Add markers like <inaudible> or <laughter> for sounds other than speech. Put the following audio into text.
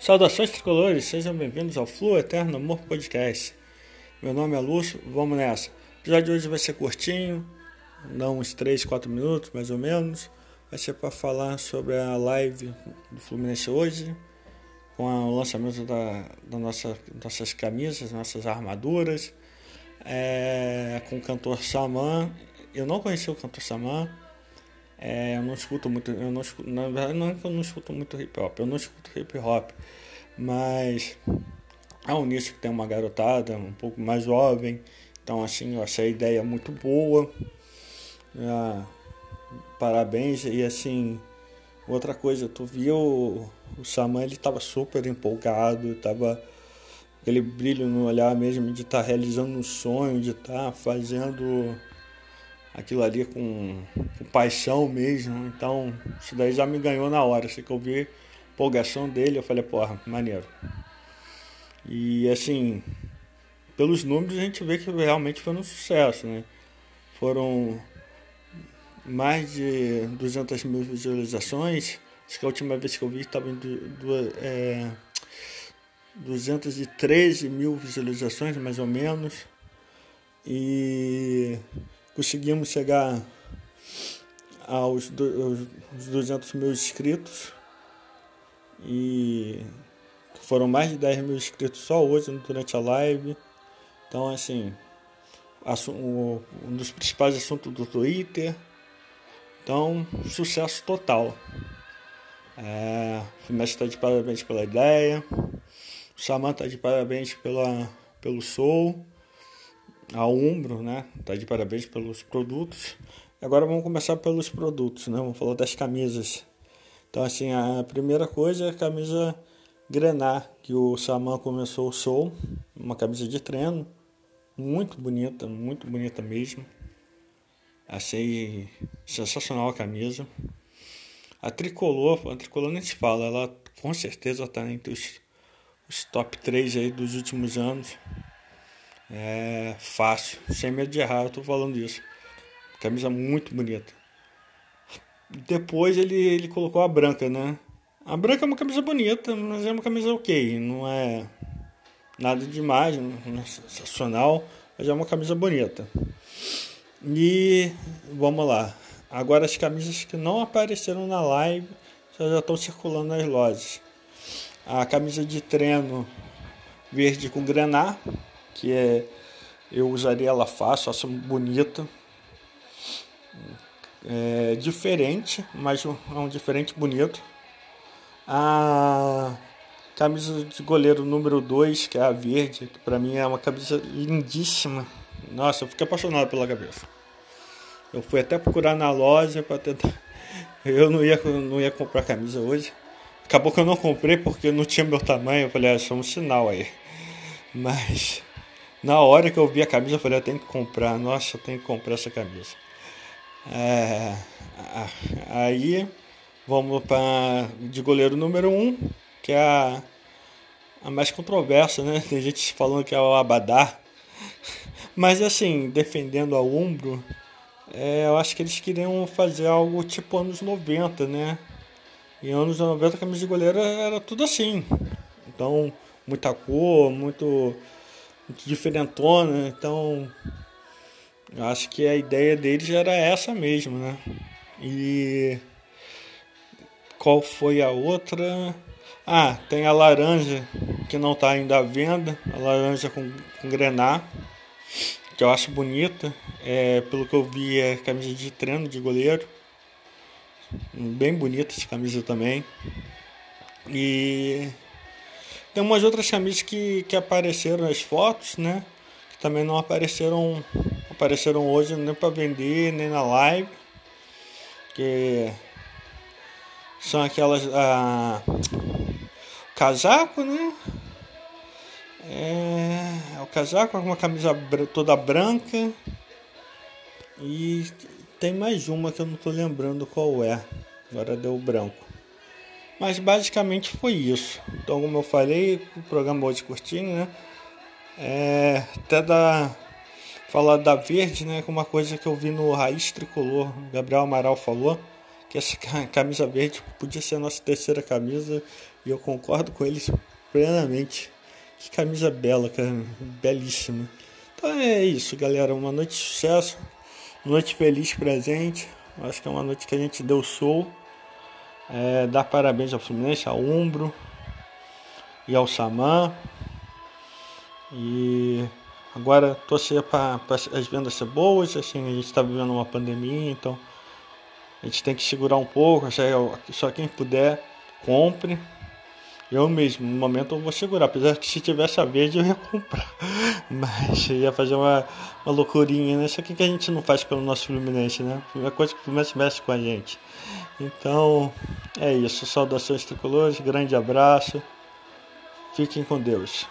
Saudações tricolores, sejam bem-vindos ao Flu Eterno Amor Podcast. Meu nome é Lúcio, vamos nessa. O episódio de hoje vai ser curtinho, dá uns 3, 4 minutos mais ou menos. Vai ser para falar sobre a live do Fluminense hoje, com o lançamento da, da nossa, nossas camisas, nossas armaduras, é, com o cantor Saman. Eu não conheci o cantor Saman, é, eu não escuto muito, eu não escuto, na verdade não é que eu não escuto muito hip hop, eu não escuto hip hop, mas é um nicho que tem uma garotada um pouco mais jovem, então assim, eu achei a ideia muito boa. Ah, parabéns e assim, outra coisa, tu viu o, Saman, ele tava super empolgado, tava aquele brilho no olhar mesmo de estar tá realizando um sonho, de estar tá fazendo aquilo ali com, com, paixão mesmo. Então, isso daí já me ganhou na hora. Assim que eu vi a empolgação dele, eu falei, porra, maneiro. E assim, pelos números a gente vê que realmente foi um sucesso, né? Foram mais de 200 mil visualizações. Acho que a última vez que eu vi estava em duas, é, 213 mil visualizações, mais ou menos. E conseguimos chegar aos, do, aos 200 mil inscritos e foram mais de 10 mil inscritos só hoje durante a live. Então, assim, um dos principais assuntos do Twitter. Então, sucesso total. É, o Mestre está de parabéns pela ideia. O Saman está de parabéns pela, pelo Soul a Umbro, né? Tá de parabéns pelos produtos. Agora vamos começar pelos produtos, né? Vamos falar das camisas. Então, assim, a primeira coisa é a camisa Grenar, que o Saman começou o show, uma camisa de treino, muito bonita, muito bonita mesmo. Achei sensacional a camisa. A tricolor, a tricolor nem se fala, ela com certeza está entre os, os top 3 aí dos últimos anos. É fácil, sem medo de errar, eu tô falando isso. Camisa muito bonita. Depois ele, ele colocou a branca, né? A branca é uma camisa bonita, mas é uma camisa ok, não é nada demais, não é sensacional, mas é uma camisa bonita. E vamos lá. Agora as camisas que não apareceram na live já estão circulando nas lojas. A camisa de treino verde com granar, que é eu usaria ela fácil, acho bonita. É diferente, mas é um diferente bonito. A camisa de goleiro número 2, que é a verde, que para mim é uma camisa lindíssima. Nossa, eu fiquei apaixonado pela cabeça. Eu fui até procurar na loja para tentar. <laughs> Eu não ia, não ia comprar camisa hoje. Acabou que eu não comprei porque não tinha meu tamanho. Eu falei, ah, isso é um sinal aí. Mas na hora que eu vi a camisa, eu falei, eu tenho que comprar. Nossa, eu tenho que comprar essa camisa. É, aí vamos para de goleiro número 1, um, que é a, a mais controversa, né? Tem gente falando que é o Abadá. Mas assim, defendendo a Umbro, é, eu acho que eles queriam fazer algo tipo anos 90, né? Em anos 90 a camisa de goleiro era tudo assim. Então, muita cor, muito muito diferentona, então eu acho que a ideia deles era essa mesmo, né? E qual foi a outra? Ah, tem a laranja que não está ainda à venda, a laranja com, com grená, que eu acho bonita. É, pelo que eu vi é camisa de treino de goleiro. Bem bonita essa camisa também. E tem umas outras camisas que, que apareceram nas fotos, né? Que também não apareceram apareceram hoje nem para vender, nem na live. Que são aquelas. Ah, casaco, né? É, é o casaco com uma camisa toda branca. E tem mais uma que eu não estou lembrando qual é. Agora deu branco. Mas basicamente foi isso. Então, como eu falei, o programa hoje curtinho, né? É, até da falar da verde, né? Com uma coisa que eu vi no Raiz Tricolor, o Gabriel Amaral falou, que essa camisa verde podia ser a nossa terceira camisa e eu concordo com eles plenamente. Que camisa bela, cara, belíssima. Então é isso, galera. Uma noite de sucesso, noite feliz presente. Acho que é uma noite que a gente deu show. É, dar parabéns ao Fluminense, ao Umbro e ao Samã. E agora torcer para as vendas ser boas. Assim, a gente está vivendo uma pandemia, então a gente tem que segurar um pouco. Só quem puder, compre. Eu mesmo, no momento eu vou segurar, apesar que se tivesse a verde eu ia comprar. <laughs> Mas ia fazer uma, uma loucurinha, né? Isso aqui que a gente não faz pelo nosso Fluminense, né? A coisa que o Fluminense mexe com a gente. Então, é isso. Saudações tricolores, grande abraço. Fiquem com Deus.